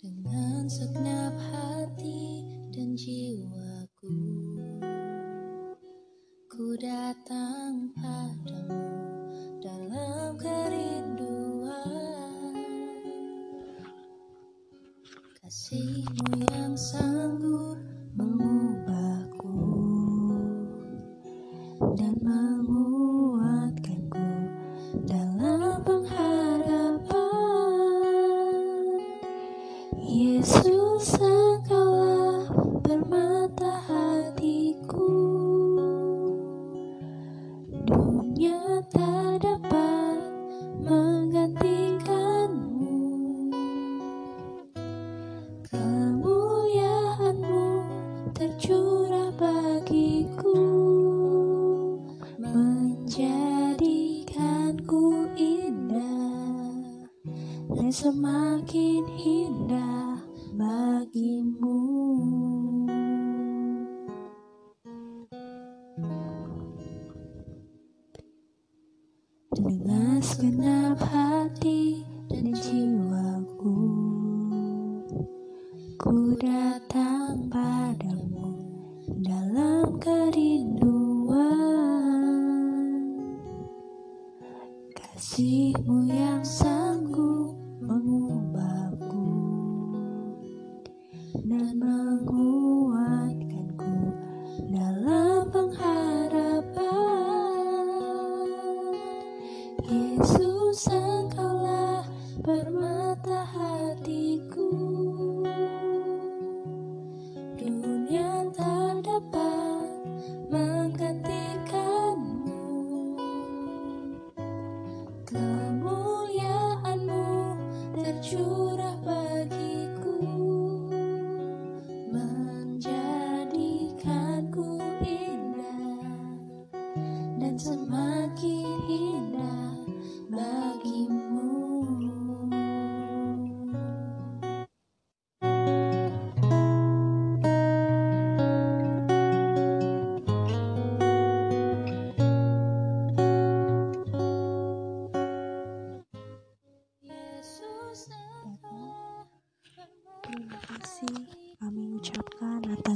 Dengan segenap hati dan jiwaku Ku datang padamu dalam kerinduan. Kasihmu yang sanggup indah bagimu. Dengan segenap hati dan jiwaku Ku datang padamu dalam kerinduan. Kasihmu yang sanggup permata hatiku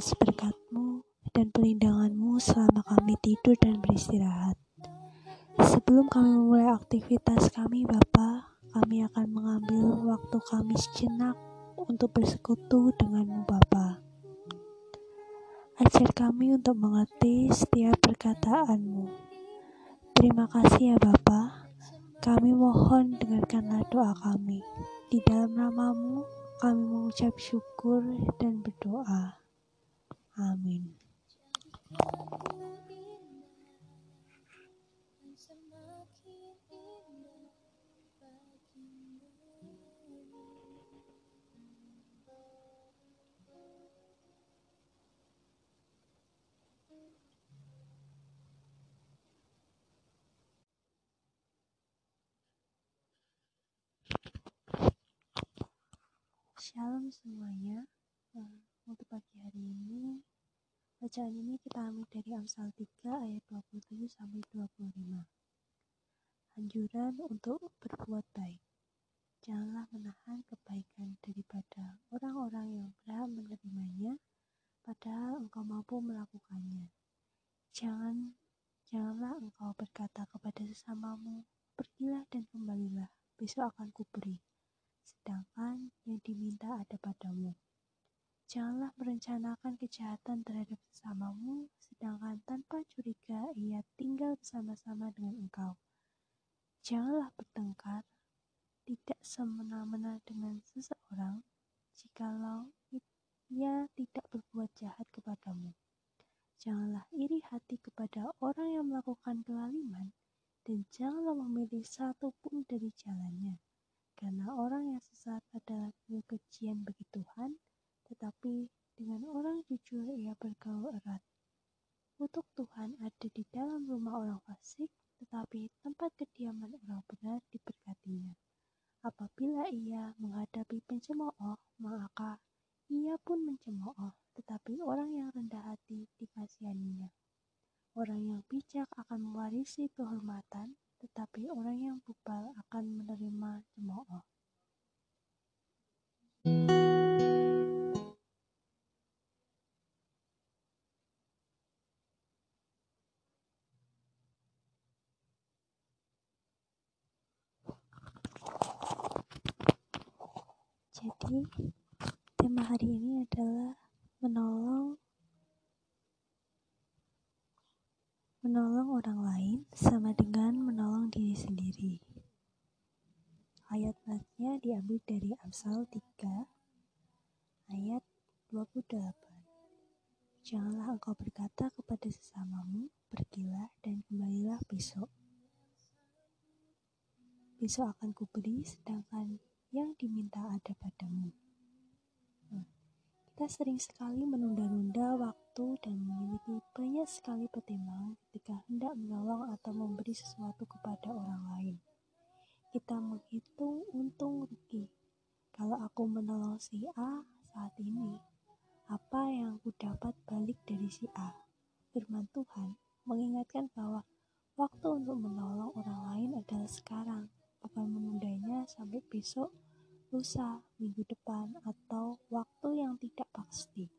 atas berkatmu dan perlindunganmu selama kami tidur dan beristirahat. Sebelum kami memulai aktivitas kami Bapa, kami akan mengambil waktu kami sejenak untuk bersekutu denganmu Bapa. Ajar kami untuk mengerti setiap perkataanmu. Terima kasih ya Bapa. Kami mohon dengarkanlah doa kami. Di dalam namamu kami mengucap syukur dan berdoa. Amin. Shalom semuanya. Untuk pagi hari ini, bacaan ini kita ambil dari Amsal 3 ayat 27 sampai 25. Anjuran untuk berbuat baik. Janganlah menahan kebaikan daripada orang-orang yang berhak menerimanya, padahal engkau mampu melakukannya. Jangan janganlah engkau berkata kepada sesamamu, pergilah dan kembalilah, besok akan kuberi sedangkan yang diminta ada padamu. Janganlah merencanakan kejahatan terhadap sesamamu, sedangkan tanpa curiga ia tinggal bersama-sama dengan engkau. Janganlah bertengkar, tidak semena-mena dengan seseorang, jikalau ia tidak berbuat jahat kepadamu. Janganlah iri hati kepada orang yang melakukan kelaliman, dan janganlah memilih satu pun dari jalannya karena orang yang sesat adalah kekejian bagi Tuhan, tetapi dengan orang jujur ia bergaul erat. Kutuk Tuhan ada di dalam rumah orang fasik, tetapi tempat kediaman orang benar diberkatinya. Apabila ia menghadapi pencemooh, maka ia pun mencemooh, tetapi orang yang rendah hati dikasihaninya. Orang yang bijak akan mewarisi kehormatan, tetapi orang yang bebal akan menerima Jadi, tema hari ini adalah menolong menolong orang lain sama dengan menolong diri sendiri. Ayat-ayatnya diambil dari Amsal 3 ayat 28. Janganlah engkau berkata kepada sesamamu, pergilah dan kembalilah besok. Besok akan kuberi, sedangkan yang diminta ada padamu. Nah, kita sering sekali menunda-nunda waktu dan memiliki banyak sekali pertimbangan ketika hendak menolong atau memberi sesuatu kepada orang lain. Kita menghitung untung rugi. Kalau aku menolong si A saat ini, apa yang aku dapat balik dari si A? Firman Tuhan mengingatkan bahwa waktu untuk menolong orang lain adalah sekarang, bukan menundanya sampai besok lusa, minggu depan, atau waktu yang tidak pasti.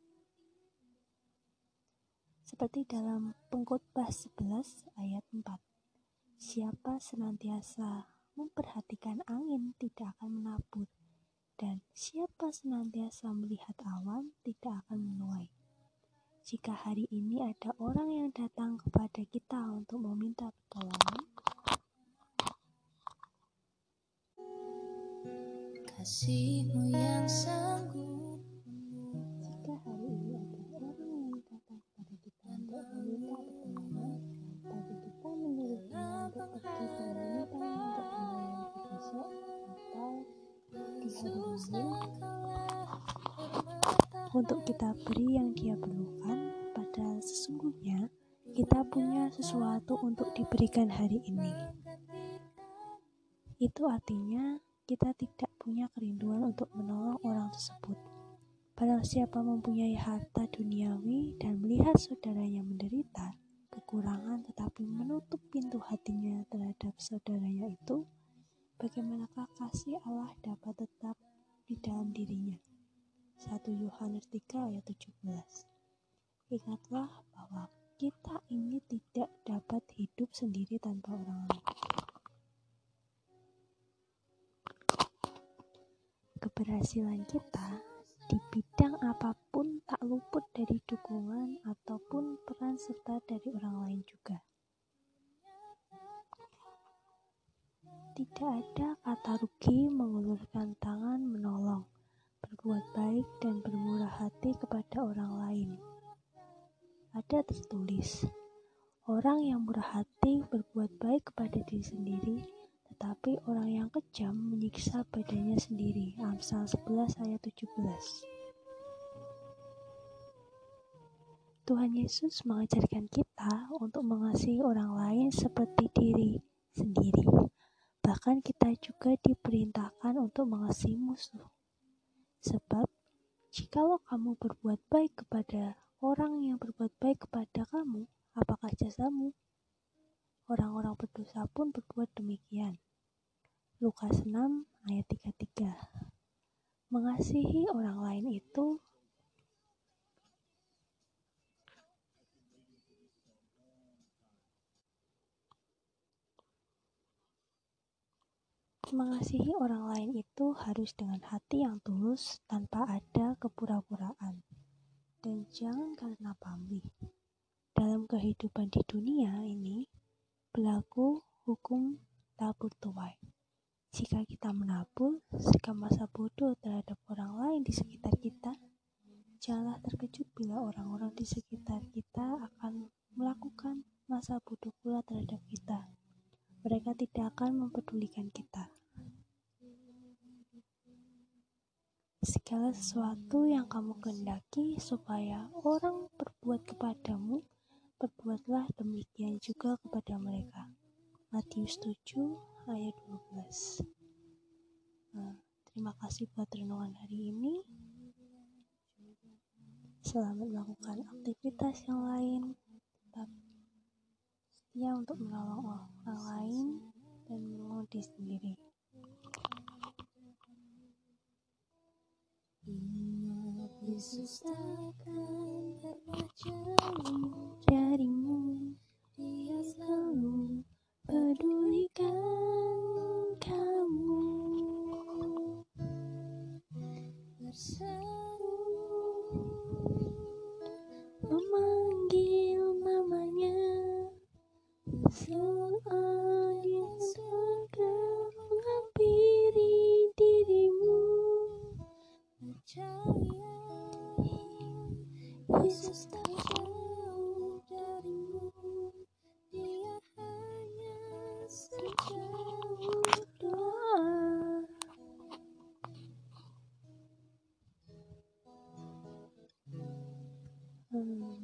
Seperti dalam pengkhotbah 11 ayat 4. Siapa senantiasa memperhatikan angin tidak akan menabur, dan siapa senantiasa melihat awan tidak akan menuai. Jika hari ini ada orang yang datang kepada kita untuk meminta pertolongan, kasihmu yang sanggup jika hari ini ada orang yang datang kepada kita untuk meminta pertolongan, tapi kita menyuruhnya untuk pergi dan meminta untuk ke besok atau di hari untuk kita beri yang dia perlukan, padahal sesungguhnya kita punya sesuatu untuk diberikan hari ini. Itu artinya kita tidak punya kerinduan untuk menolong orang tersebut. Barang siapa mempunyai harta duniawi dan melihat saudaranya menderita, kekurangan tetapi menutup pintu hatinya terhadap saudaranya itu, bagaimanakah kasih Allah dapat tetap di dalam dirinya? 1 Yohanes 3 ayat 17 Ingatlah bahwa kita ini tidak dapat hidup sendiri tanpa orang lain. Keberhasilan kita di bidang apa pun tak luput dari dukungan ataupun peran serta dari orang lain juga. Tidak ada kata rugi mengulurkan tangan menolong, berbuat baik dan bermurah hati kepada orang lain. Ada tertulis, orang yang murah hati berbuat baik kepada diri sendiri tetapi orang yang kejam menyiksa badannya sendiri. Amsal 11 ayat 17. Tuhan Yesus mengajarkan kita untuk mengasihi orang lain seperti diri sendiri. Bahkan kita juga diperintahkan untuk mengasihi musuh. Sebab, jikalau kamu berbuat baik kepada orang yang berbuat baik kepada kamu, apakah jasamu? Orang-orang berdosa pun berbuat demikian. Lukas 6 ayat 33 Mengasihi orang lain itu Mengasihi orang lain itu harus dengan hati yang tulus tanpa ada kepura-puraan. Dan jangan karena pamrih. Dalam kehidupan di dunia ini, berlaku hukum tabur tuai. Jika kita menabur sikap masa bodoh terhadap orang lain di sekitar kita, janganlah terkejut bila orang-orang di sekitar kita akan melakukan masa bodoh pula terhadap kita. Mereka tidak akan mempedulikan kita. Segala sesuatu yang kamu kehendaki supaya orang berbuat kepadamu, berbuatlah demikian juga kepada mereka. Matius 7 ayat 12 nah, terima kasih buat renungan hari ini. Selamat melakukan aktivitas yang lain. Tetap setia untuk menolong orang lain dan menolong diri. Sendiri Yesus takkan pernah jauh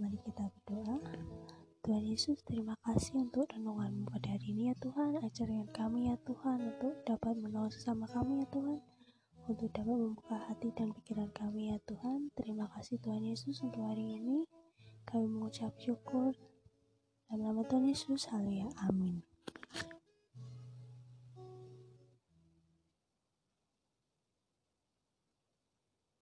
mari kita berdoa. Tuhan Yesus, terima kasih untuk renunganmu pada hari ini ya Tuhan. Ajar kami ya Tuhan untuk dapat menolong sesama kami ya Tuhan. Untuk dapat membuka hati dan pikiran kami ya Tuhan. Terima kasih Tuhan Yesus untuk hari ini. Kami mengucap syukur. Dalam nama Tuhan Yesus, haleluya. Amin.